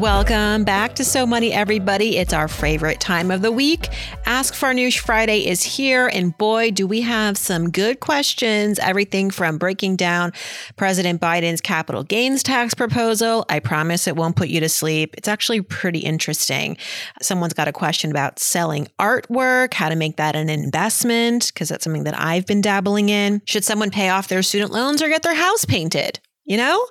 Welcome back to So Money, everybody. It's our favorite time of the week. Ask Farnoosh Friday is here, and boy, do we have some good questions. Everything from breaking down President Biden's capital gains tax proposal. I promise it won't put you to sleep. It's actually pretty interesting. Someone's got a question about selling artwork, how to make that an investment, because that's something that I've been dabbling in. Should someone pay off their student loans or get their house painted? You know?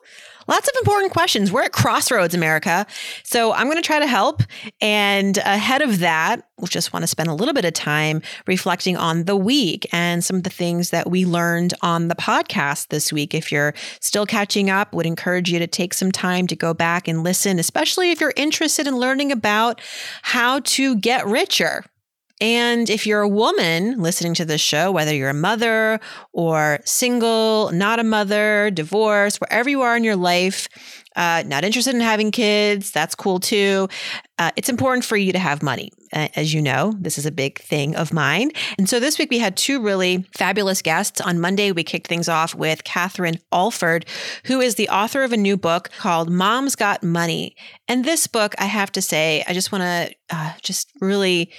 Lots of important questions. We're at crossroads, America. So I'm going to try to help. And ahead of that, we just want to spend a little bit of time reflecting on the week and some of the things that we learned on the podcast this week. If you're still catching up, would encourage you to take some time to go back and listen, especially if you're interested in learning about how to get richer. And if you're a woman listening to this show, whether you're a mother or single, not a mother, divorced, wherever you are in your life, uh, not interested in having kids, that's cool too. Uh, it's important for you to have money. As you know, this is a big thing of mine. And so this week we had two really fabulous guests. On Monday, we kicked things off with Catherine Alford, who is the author of a new book called Mom's Got Money. And this book, I have to say, I just want to uh, just really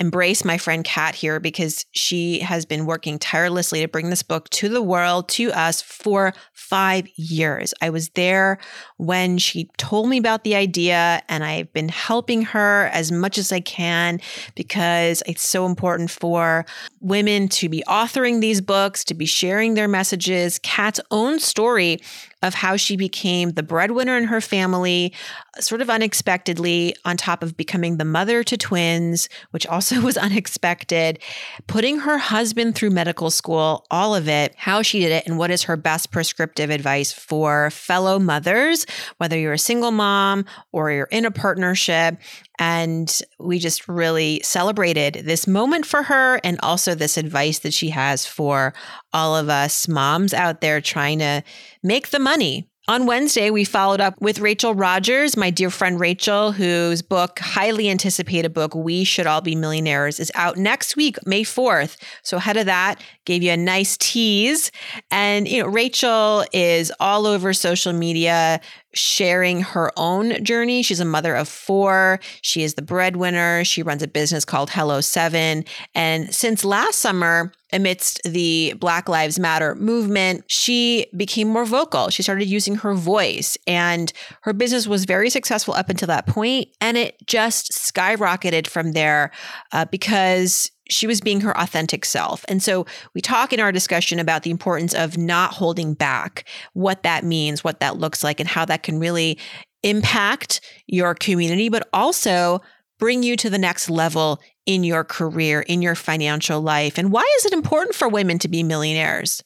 embrace my friend Kat here because she has been working tirelessly to bring this book to the world, to us for five years. I was there when she told me about the idea, and I've been helping her as much as I can because it's so important for women to be authoring these books, to be sharing their messages. Kat's own story of how she became the breadwinner in her family, sort of unexpectedly, on top of becoming the mother to twins, which also was unexpected, putting her husband through medical school, all of it, how she did it, and what is her best prescriptive advice for fellow mothers, whether you're a single mom or you're in a partnership. And we just really celebrated this moment for her and also this advice that she has for all of us moms out there trying to make the money on Wednesday, we followed up with Rachel Rogers, my dear friend Rachel, whose book, highly anticipated book, We Should All Be Millionaires, is out next week, May 4th. So ahead of that, gave you a nice tease. And, you know, Rachel is all over social media sharing her own journey. She's a mother of four. She is the breadwinner. She runs a business called Hello Seven. And since last summer, amidst the Black Lives Matter movement, she became more vocal. She started using her voice, and her business was very successful up until that point, And it just skyrocketed from there uh, because she was being her authentic self. And so we talk in our discussion about the importance of not holding back, what that means, what that looks like, and how that can really impact your community, but also bring you to the next level in your career, in your financial life. And why is it important for women to be millionaires?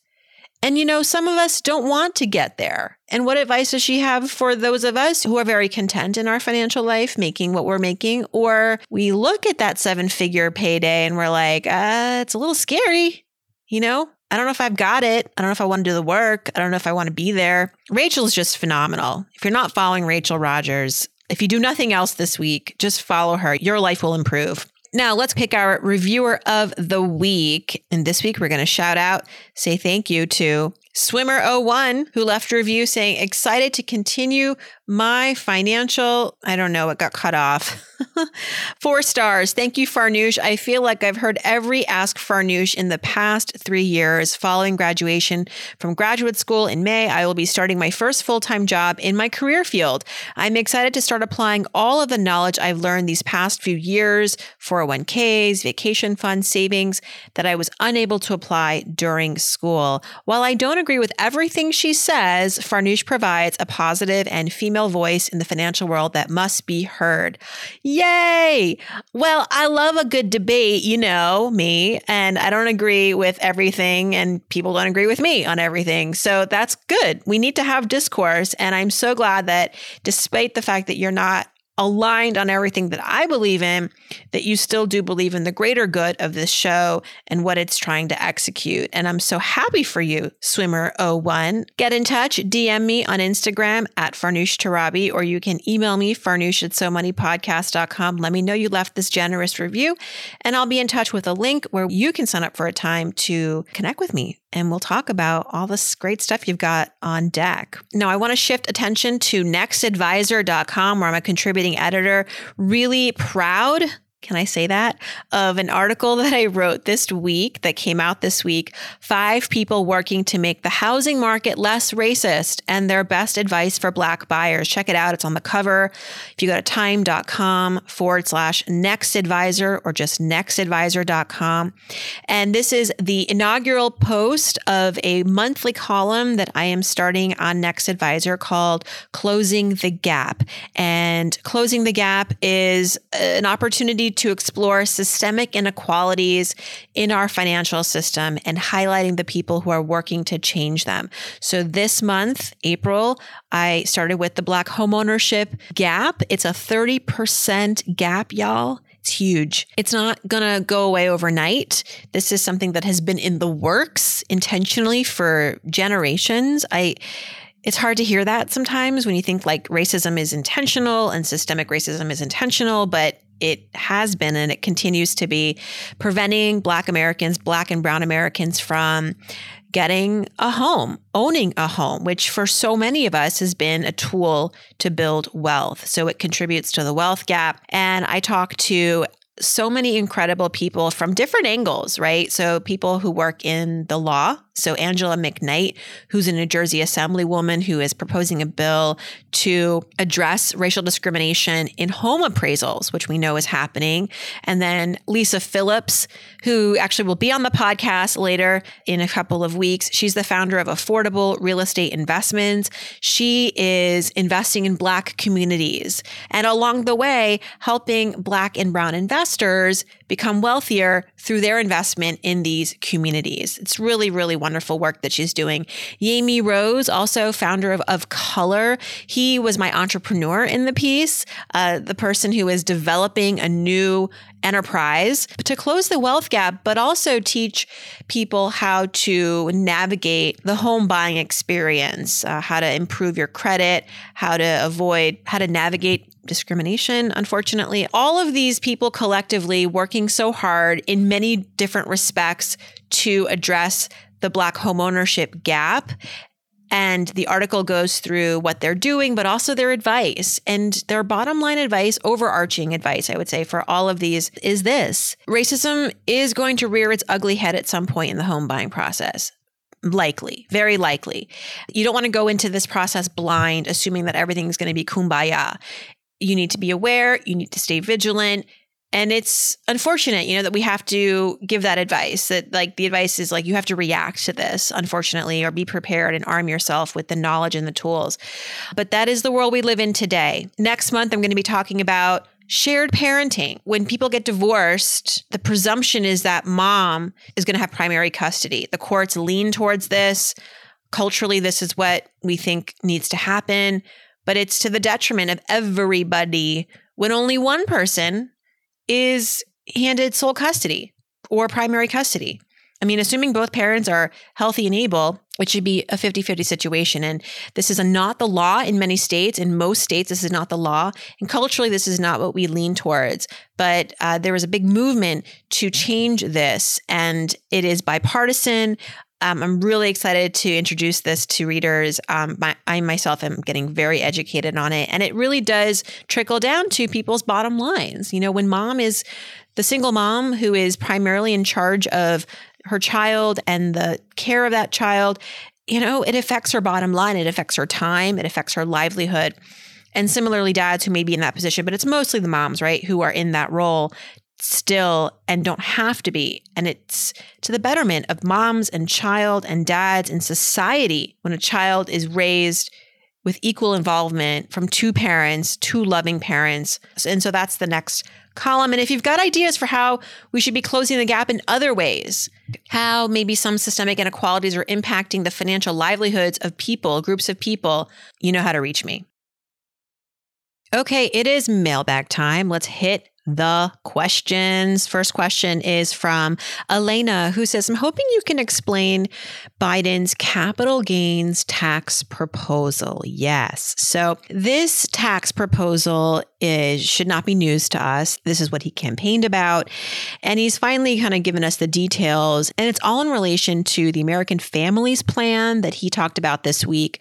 And you know, some of us don't want to get there. And what advice does she have for those of us who are very content in our financial life, making what we're making? Or we look at that seven figure payday and we're like, uh, it's a little scary. You know, I don't know if I've got it. I don't know if I want to do the work. I don't know if I want to be there. Rachel's just phenomenal. If you're not following Rachel Rogers, if you do nothing else this week, just follow her. Your life will improve. Now, let's pick our reviewer of the week. And this week, we're going to shout out, say thank you to Swimmer01, who left a review saying, excited to continue my financial, I don't know, it got cut off. Four stars. Thank you, Farnoosh. I feel like I've heard every Ask Farnoosh in the past three years. Following graduation from graduate school in May, I will be starting my first full time job in my career field. I'm excited to start applying all of the knowledge I've learned these past few years 401ks, vacation fund savings that I was unable to apply during school. While I don't agree with everything she says, Farnoosh provides a positive and female voice in the financial world that must be heard. Yay! Well, I love a good debate, you know me, and I don't agree with everything, and people don't agree with me on everything. So that's good. We need to have discourse. And I'm so glad that despite the fact that you're not aligned on everything that I believe in, that you still do believe in the greater good of this show and what it's trying to execute. And I'm so happy for you, Swimmer01. Get in touch, DM me on Instagram at Farnoosh Torabi, or you can email me, farnoosh at somoneypodcast.com. Let me know you left this generous review, and I'll be in touch with a link where you can sign up for a time to connect with me and we'll talk about all this great stuff you've got on deck. Now, I want to shift attention to nextadvisor.com, where I'm a contributing editor. Really proud can I say that? Of an article that I wrote this week that came out this week five people working to make the housing market less racist and their best advice for Black buyers. Check it out. It's on the cover. If you go to time.com forward slash next advisor or just nextadvisor.com. And this is the inaugural post of a monthly column that I am starting on Next Advisor called Closing the Gap. And Closing the Gap is an opportunity to explore systemic inequalities in our financial system and highlighting the people who are working to change them. So this month, April, I started with the Black homeownership gap. It's a 30% gap, y'all. It's huge. It's not going to go away overnight. This is something that has been in the works intentionally for generations. I it's hard to hear that sometimes when you think like racism is intentional and systemic racism is intentional, but it has been and it continues to be preventing Black Americans, Black and Brown Americans from getting a home, owning a home, which for so many of us has been a tool to build wealth. So it contributes to the wealth gap. And I talk to so many incredible people from different angles, right? So people who work in the law, so Angela McKnight, who's a New Jersey assemblywoman who is proposing a bill to address racial discrimination in home appraisals, which we know is happening. And then Lisa Phillips, who actually will be on the podcast later in a couple of weeks. She's the founder of Affordable Real Estate Investments. She is investing in Black communities and along the way, helping Black and Brown investors become wealthier through their investment in these communities. It's really, really wonderful work that she's doing. Yami Rose, also founder of, of Color, he was my entrepreneur in the piece, uh, the person who is developing a new enterprise to close the wealth gap, but also teach people how to navigate the home buying experience, uh, how to improve your credit, how to avoid, how to navigate discrimination, unfortunately. All of these people collectively working so hard in many different respects to address the Black homeownership gap. And the article goes through what they're doing, but also their advice. And their bottom line advice, overarching advice, I would say, for all of these is this racism is going to rear its ugly head at some point in the home buying process. Likely, very likely. You don't want to go into this process blind, assuming that everything's going to be kumbaya you need to be aware, you need to stay vigilant. And it's unfortunate, you know, that we have to give that advice that like the advice is like you have to react to this, unfortunately, or be prepared and arm yourself with the knowledge and the tools. But that is the world we live in today. Next month, I'm going to be talking about shared parenting. When people get divorced, the presumption is that mom is going to have primary custody. The courts lean towards this. Culturally, this is what we think needs to happen but it's to the detriment of everybody when only one person is handed sole custody or primary custody. I mean, assuming both parents are healthy and able, it should be a 50 50 situation. And this is not the law in many states. In most states, this is not the law. And culturally, this is not what we lean towards. But uh, there was a big movement to change this, and it is bipartisan. Um, I'm really excited to introduce this to readers. Um, my, I myself am getting very educated on it, and it really does trickle down to people's bottom lines. You know, when mom is the single mom who is primarily in charge of her child and the care of that child, you know, it affects her bottom line. It affects her time. It affects her livelihood. And similarly, dads who may be in that position, but it's mostly the moms, right, who are in that role still and don't have to be. And it's to the betterment of moms and child and dads and society when a child is raised with equal involvement from two parents, two loving parents. And so that's the next column. And if you've got ideas for how we should be closing the gap in other ways, how maybe some systemic inequalities are impacting the financial livelihoods of people, groups of people, you know how to reach me. Okay, it is mailbag time. Let's hit the questions. First question is from Elena, who says, I'm hoping you can explain Biden's capital gains tax proposal. Yes. So, this tax proposal is should not be news to us. This is what he campaigned about. And he's finally kind of given us the details. And it's all in relation to the American Families Plan that he talked about this week,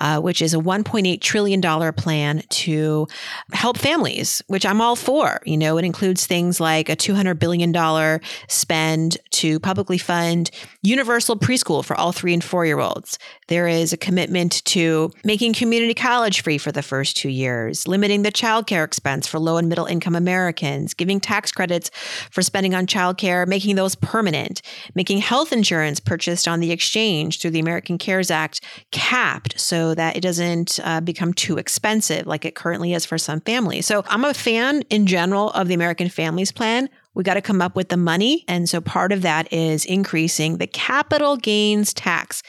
uh, which is a $1.8 trillion plan to help families, which I'm all for. You know, it includes things like a $200 billion spend to publicly fund universal preschool for all three and four year olds. There is a commitment to making community college free for the first two years, limiting the child expense for low and middle income Americans, giving tax credits for spending on childcare, making those permanent, making health insurance purchased on the exchange through the American CARES Act capped so that it doesn't uh, become too expensive like it currently is for some families. So I'm a fan in general of the American Families Plan we got to come up with the money. And so part of that is increasing the capital gains tax.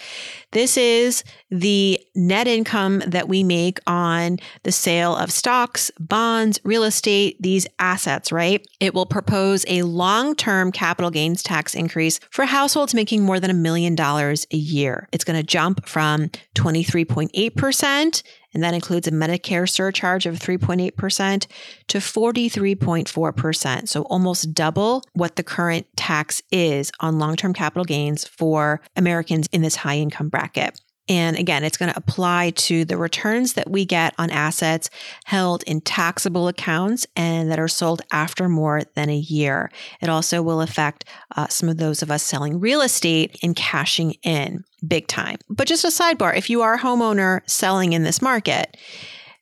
This is the net income that we make on the sale of stocks, bonds, real estate, these assets, right? It will propose a long term capital gains tax increase for households making more than a million dollars a year. It's going to jump from 23.8% and that includes a Medicare surcharge of 3.8% to 43.4%. So almost double what the current tax is on long term capital gains for Americans in this high income bracket. And again, it's going to apply to the returns that we get on assets held in taxable accounts and that are sold after more than a year. It also will affect uh, some of those of us selling real estate and cashing in big time. But just a sidebar if you are a homeowner selling in this market,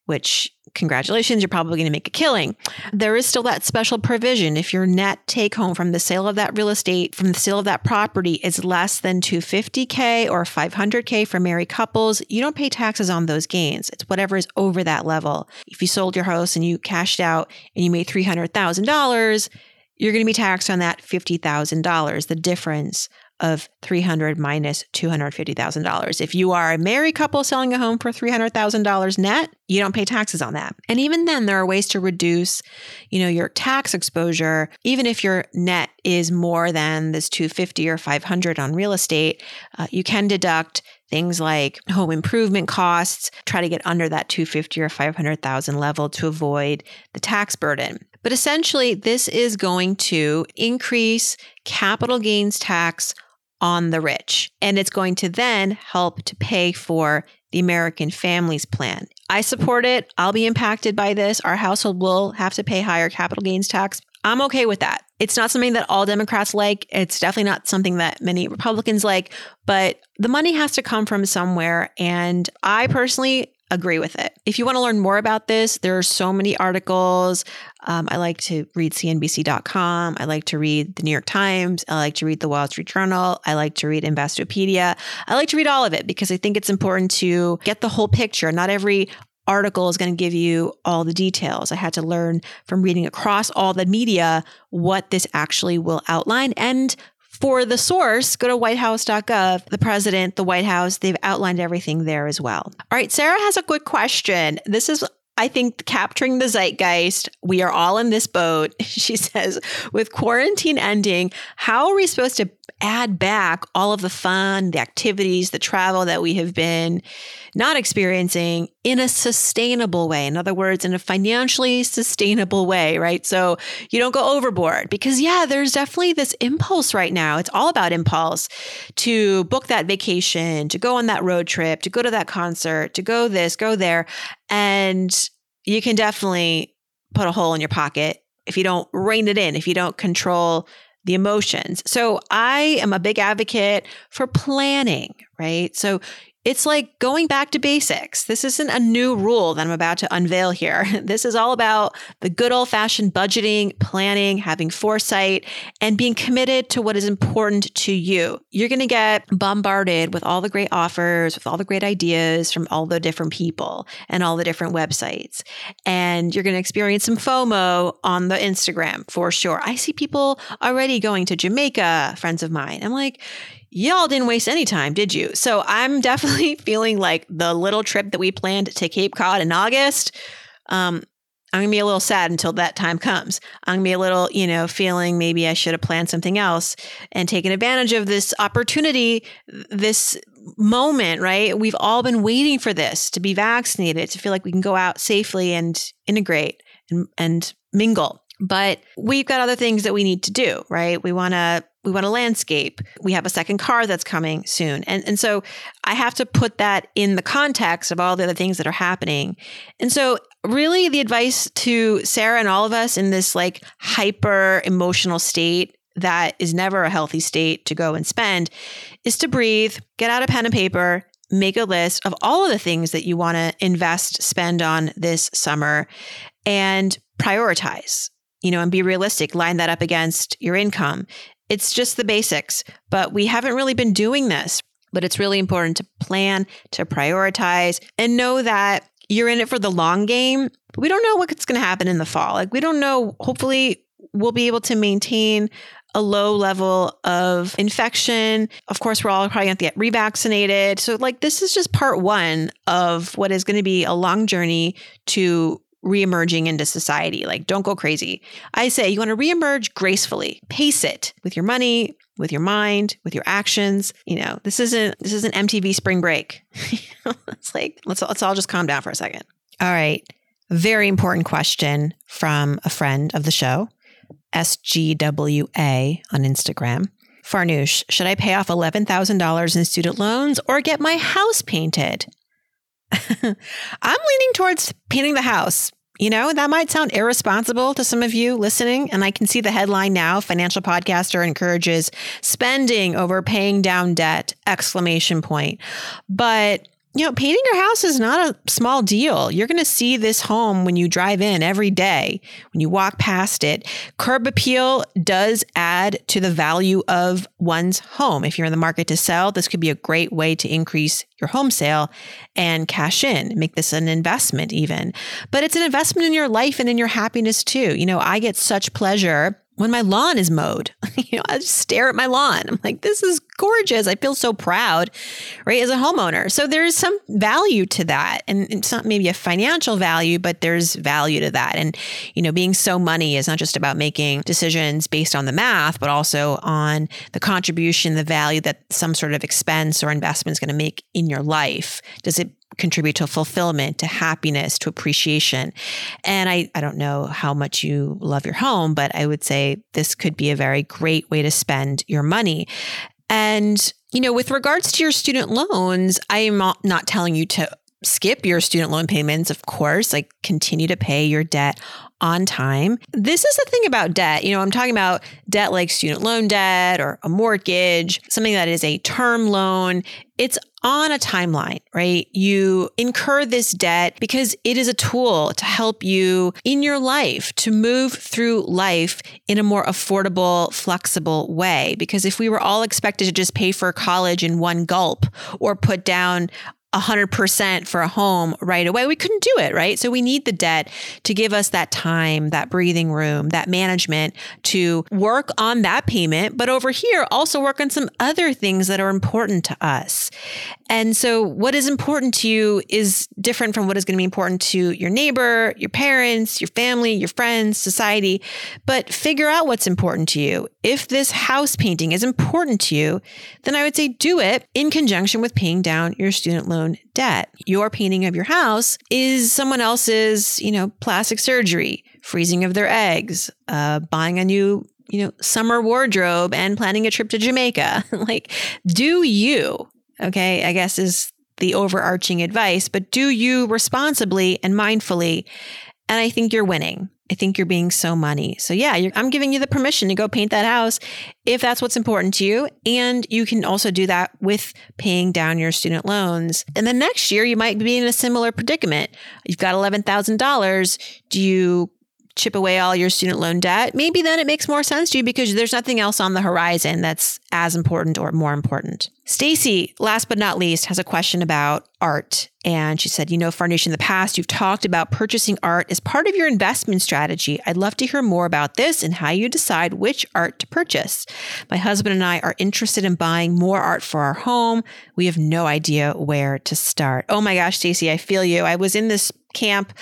which congratulations, you're probably going to make a killing. There is still that special provision. If your net take home from the sale of that real estate, from the sale of that property is less than 250K or 500K for married couples, you don't pay taxes on those gains. It's whatever is over that level. If you sold your house and you cashed out and you made $300,000, you're going to be taxed on that $50,000, the difference of 300 minus $250,000. If you are a married couple selling a home for $300,000 net, you don't pay taxes on that. And even then there are ways to reduce, you know, your tax exposure even if your net is more than this 250 or 500 on real estate, uh, you can deduct things like home improvement costs, try to get under that 250 or 500,000 level to avoid the tax burden. But essentially, this is going to increase capital gains tax on the rich. And it's going to then help to pay for the American Families Plan. I support it. I'll be impacted by this. Our household will have to pay higher capital gains tax. I'm okay with that. It's not something that all Democrats like. It's definitely not something that many Republicans like, but the money has to come from somewhere. And I personally agree with it. If you want to learn more about this, there are so many articles. Um, I like to read CNBC.com. I like to read the New York Times. I like to read the Wall Street Journal. I like to read Investopedia. I like to read all of it because I think it's important to get the whole picture. Not every article is going to give you all the details. I had to learn from reading across all the media what this actually will outline and for the source, go to whitehouse.gov. The president, the White House, they've outlined everything there as well. All right, Sarah has a quick question. This is I think capturing the zeitgeist, we are all in this boat. She says, with quarantine ending, how are we supposed to add back all of the fun, the activities, the travel that we have been not experiencing in a sustainable way. In other words, in a financially sustainable way, right? So you don't go overboard because, yeah, there's definitely this impulse right now. It's all about impulse to book that vacation, to go on that road trip, to go to that concert, to go this, go there. And you can definitely put a hole in your pocket if you don't rein it in, if you don't control the emotions. So I am a big advocate for planning, right? So it's like going back to basics. This isn't a new rule that I'm about to unveil here. This is all about the good old fashioned budgeting, planning, having foresight, and being committed to what is important to you. You're going to get bombarded with all the great offers, with all the great ideas from all the different people and all the different websites. And you're going to experience some FOMO on the Instagram for sure. I see people already going to Jamaica, friends of mine. I'm like, y'all didn't waste any time, did you? So I'm definitely feeling like the little trip that we planned to Cape Cod in August. Um, I'm gonna be a little sad until that time comes. I'm gonna be a little, you know, feeling maybe I should have planned something else and taken advantage of this opportunity, this moment, right? We've all been waiting for this to be vaccinated, to feel like we can go out safely and integrate and, and mingle. But we've got other things that we need to do, right? We want to we want a landscape. We have a second car that's coming soon. And and so I have to put that in the context of all the other things that are happening. And so really the advice to Sarah and all of us in this like hyper emotional state that is never a healthy state to go and spend is to breathe, get out a pen and paper, make a list of all of the things that you want to invest, spend on this summer and prioritize you know, and be realistic, line that up against your income. It's just the basics, but we haven't really been doing this. But it's really important to plan, to prioritize, and know that you're in it for the long game. We don't know what's going to happen in the fall. Like, we don't know. Hopefully, we'll be able to maintain a low level of infection. Of course, we're all probably going to get revaccinated. So, like, this is just part one of what is going to be a long journey to reemerging into society. Like, don't go crazy. I say you want to reemerge gracefully, pace it with your money, with your mind, with your actions. You know, this isn't this isn't MTV Spring Break. it's like let's let's all just calm down for a second. All right, very important question from a friend of the show, SGWA on Instagram. Farnoosh, should I pay off $11,000 in student loans or get my house painted? I'm leaning towards painting the house. You know, that might sound irresponsible to some of you listening. And I can see the headline now financial podcaster encourages spending over paying down debt, exclamation point. But you know, painting your house is not a small deal. You're going to see this home when you drive in every day, when you walk past it. Curb appeal does add to the value of one's home. If you're in the market to sell, this could be a great way to increase your home sale and cash in, make this an investment even. But it's an investment in your life and in your happiness too. You know, I get such pleasure when my lawn is mowed. you know, I just stare at my lawn. I'm like, this is gorgeous. I feel so proud, right, as a homeowner. So there's some value to that. And it's not maybe a financial value, but there's value to that. And, you know, being so money is not just about making decisions based on the math, but also on the contribution, the value that some sort of expense or investment is going to make in your life. Does it contribute to fulfillment, to happiness, to appreciation. And I, I don't know how much you love your home, but I would say this could be a very great way to spend your money. And, you know, with regards to your student loans, I am not telling you to skip your student loan payments, of course, like continue to pay your debt on time. This is the thing about debt. You know, I'm talking about debt like student loan debt or a mortgage, something that is a term loan. It's on a timeline, right? You incur this debt because it is a tool to help you in your life to move through life in a more affordable, flexible way. Because if we were all expected to just pay for college in one gulp or put down 100% for a home right away. We couldn't do it, right? So we need the debt to give us that time, that breathing room, that management to work on that payment, but over here also work on some other things that are important to us. And so what is important to you is different from what is going to be important to your neighbor, your parents, your family, your friends, society. But figure out what's important to you. If this house painting is important to you, then I would say do it in conjunction with paying down your student loan debt. Your painting of your house is someone else's, you know, plastic surgery, freezing of their eggs, uh, buying a new you know, summer wardrobe and planning a trip to Jamaica. like, do you okay, I guess is the overarching advice, but do you responsibly and mindfully. And I think you're winning. I think you're being so money. So, yeah, I'm giving you the permission to go paint that house if that's what's important to you. And you can also do that with paying down your student loans. And then next year, you might be in a similar predicament. You've got $11,000. Do you chip away all your student loan debt, maybe then it makes more sense to you because there's nothing else on the horizon that's as important or more important. Stacy, last but not least, has a question about art. And she said, You know, Farnoosh, in the past, you've talked about purchasing art as part of your investment strategy. I'd love to hear more about this and how you decide which art to purchase. My husband and I are interested in buying more art for our home. We have no idea where to start. Oh my gosh, Stacy, I feel you. I was in this camp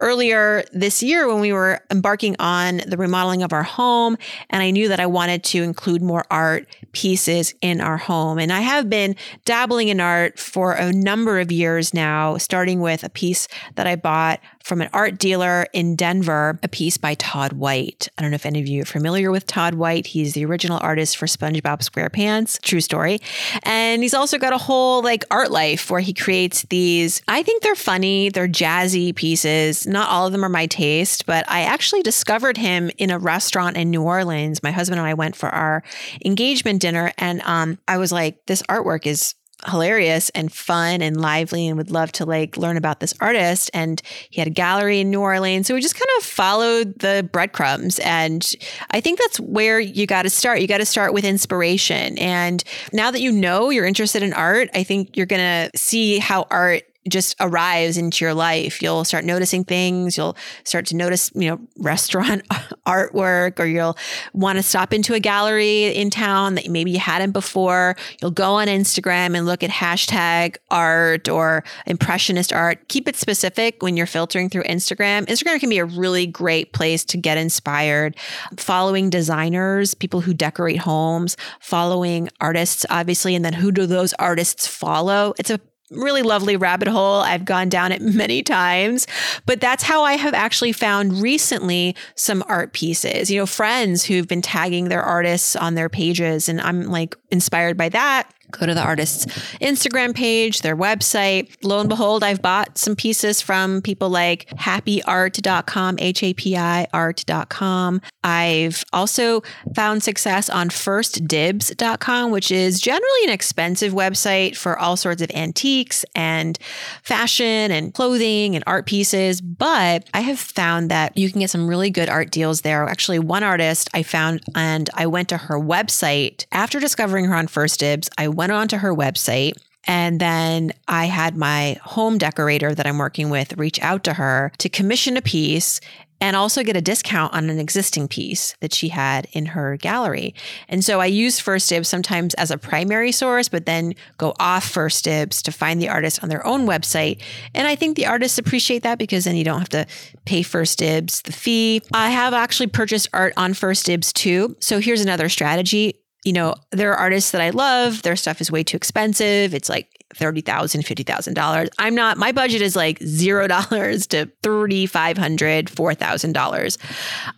earlier this year when we were embarking on the remodeling of our home. And I knew that I wanted to include more art pieces in our home. And I have been dabbling in art for a number of years now, starting with a piece that I bought from an art dealer in Denver, a piece by Todd White. I don't know if any of you are familiar with Todd White. He's the original artist for SpongeBob SquarePants, true story. And he's also got a whole like art life where he creates these, I think they're funny, they're jazzy pieces. Not all of them are my taste, but I actually discovered him in a restaurant in New Orleans. My husband and I went for our engagement dinner and um, I was like, this artwork is hilarious and fun and lively and would love to like learn about this artist. And he had a gallery in New Orleans. So we just kind of followed the breadcrumbs. And I think that's where you got to start. You got to start with inspiration. And now that you know you're interested in art I think you're going to see how art just arrives into your life. You'll start noticing things. You'll start to notice, you know, restaurant artwork, or you'll want to stop into a gallery in town that maybe you hadn't before. You'll go on Instagram and look at hashtag art or impressionist art. Keep it specific when you're filtering through Instagram. Instagram can be a really great place to get inspired. Following designers, people who decorate homes, following artists, obviously, and then who do those artists follow? It's a really lovely rabbit hole. I've gone down it many times, but that's how I have actually found recently some art pieces. You know, friends who've been tagging their artists on their pages, and I'm like inspired by that go to the artist's Instagram page, their website. Lo and behold, I've bought some pieces from people like happyart.com, H A P I art.com. I've also found success on firstdibs.com, which is generally an expensive website for all sorts of antiques and fashion and clothing and art pieces. But I have found that you can get some really good art deals there. Actually, one artist I found and I went to her website after discovering her on First Dibs. I went onto her website and then I had my home decorator that I'm working with reach out to her to commission a piece and also get a discount on an existing piece that she had in her gallery. And so I use First Dibs sometimes as a primary source, but then go off First Dibs to find the artist on their own website. And I think the artists appreciate that because then you don't have to pay First Dibs the fee. I have actually purchased art on First Dibs too. So here's another strategy you know, there are artists that I love. Their stuff is way too expensive. It's like $30,000, $50,000. I'm not, my budget is like $0 to $3,500, $4,000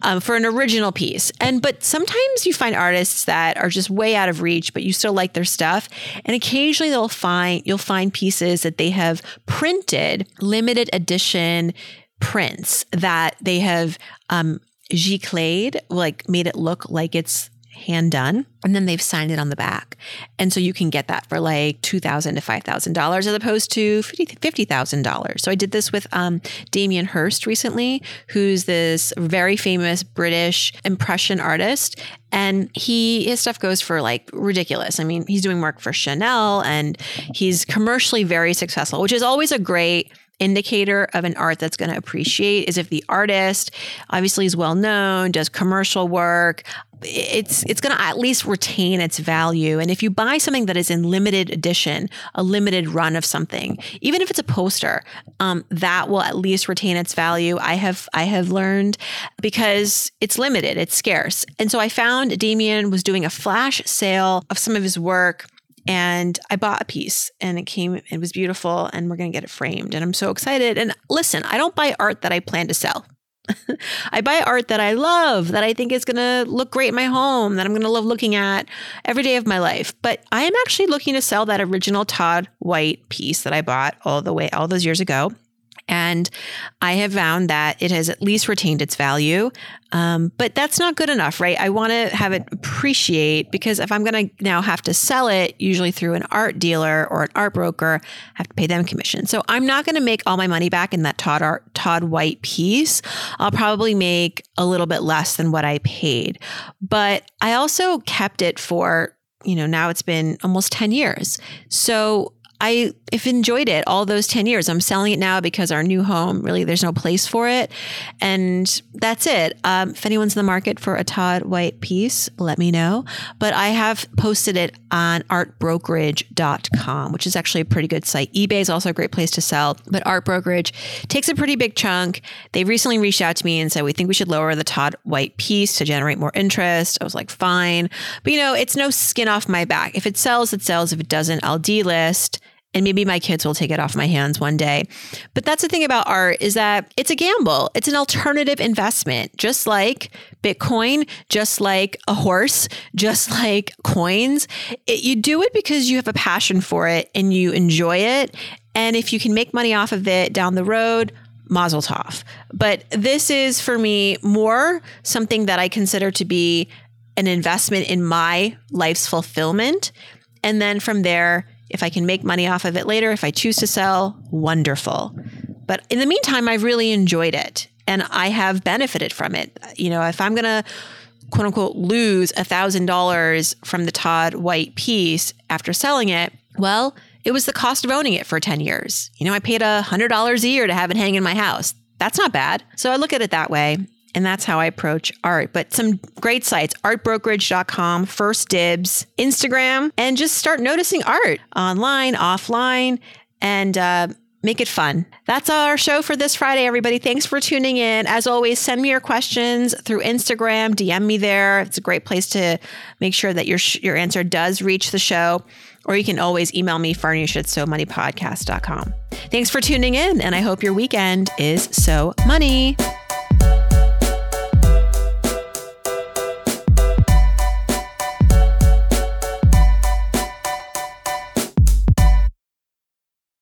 um, for an original piece. And, but sometimes you find artists that are just way out of reach, but you still like their stuff. And occasionally they'll find, you'll find pieces that they have printed limited edition prints that they have, um, gicled, like made it look like it's hand done and then they've signed it on the back. And so you can get that for like 2000 to $5000 as opposed to $50000 so i did this with um, damien hirst recently who's this very famous british impression artist and he his stuff goes for like ridiculous. I mean he's doing work for chanel and he's commercially very successful which is always a great indicator of an art that's going to appreciate is if the artist obviously is well known, does commercial work, it's it's going to at least retain its value. And if you buy something that is in limited edition, a limited run of something, even if it's a poster, um, that will at least retain its value. I have I have learned because it's limited, it's scarce. And so I found Damien was doing a flash sale of some of his work and I bought a piece and it came, it was beautiful, and we're going to get it framed. And I'm so excited. And listen, I don't buy art that I plan to sell. I buy art that I love, that I think is going to look great in my home, that I'm going to love looking at every day of my life. But I am actually looking to sell that original Todd White piece that I bought all the way, all those years ago. And I have found that it has at least retained its value. Um, but that's not good enough, right? I want to have it appreciate because if I'm going to now have to sell it, usually through an art dealer or an art broker, I have to pay them commission. So I'm not going to make all my money back in that Todd art, Todd White piece. I'll probably make a little bit less than what I paid. But I also kept it for, you know, now it's been almost 10 years. So I have enjoyed it all those 10 years. I'm selling it now because our new home, really, there's no place for it. And that's it. Um, if anyone's in the market for a Todd White piece, let me know. But I have posted it on artbrokerage.com, which is actually a pretty good site. eBay is also a great place to sell, but Art Brokerage takes a pretty big chunk. They recently reached out to me and said, We think we should lower the Todd White piece to generate more interest. I was like, Fine. But you know, it's no skin off my back. If it sells, it sells. If it doesn't, I'll delist and maybe my kids will take it off my hands one day. But that's the thing about art is that it's a gamble. It's an alternative investment, just like Bitcoin, just like a horse, just like coins. It, you do it because you have a passion for it and you enjoy it. And if you can make money off of it down the road, mazel tov. But this is for me more something that I consider to be an investment in my life's fulfillment. And then from there, if I can make money off of it later, if I choose to sell, wonderful. But in the meantime, I've really enjoyed it and I have benefited from it. You know, if I'm going to quote unquote lose a thousand dollars from the Todd White piece after selling it, well, it was the cost of owning it for 10 years. You know, I paid a hundred dollars a year to have it hang in my house. That's not bad. So I look at it that way. And that's how I approach art. But some great sites artbrokerage.com, First Dibs, Instagram, and just start noticing art online, offline, and uh, make it fun. That's our show for this Friday, everybody. Thanks for tuning in. As always, send me your questions through Instagram, DM me there. It's a great place to make sure that your, sh- your answer does reach the show. Or you can always email me, farnoosh at somoneypodcast.com. Thanks for tuning in, and I hope your weekend is so money.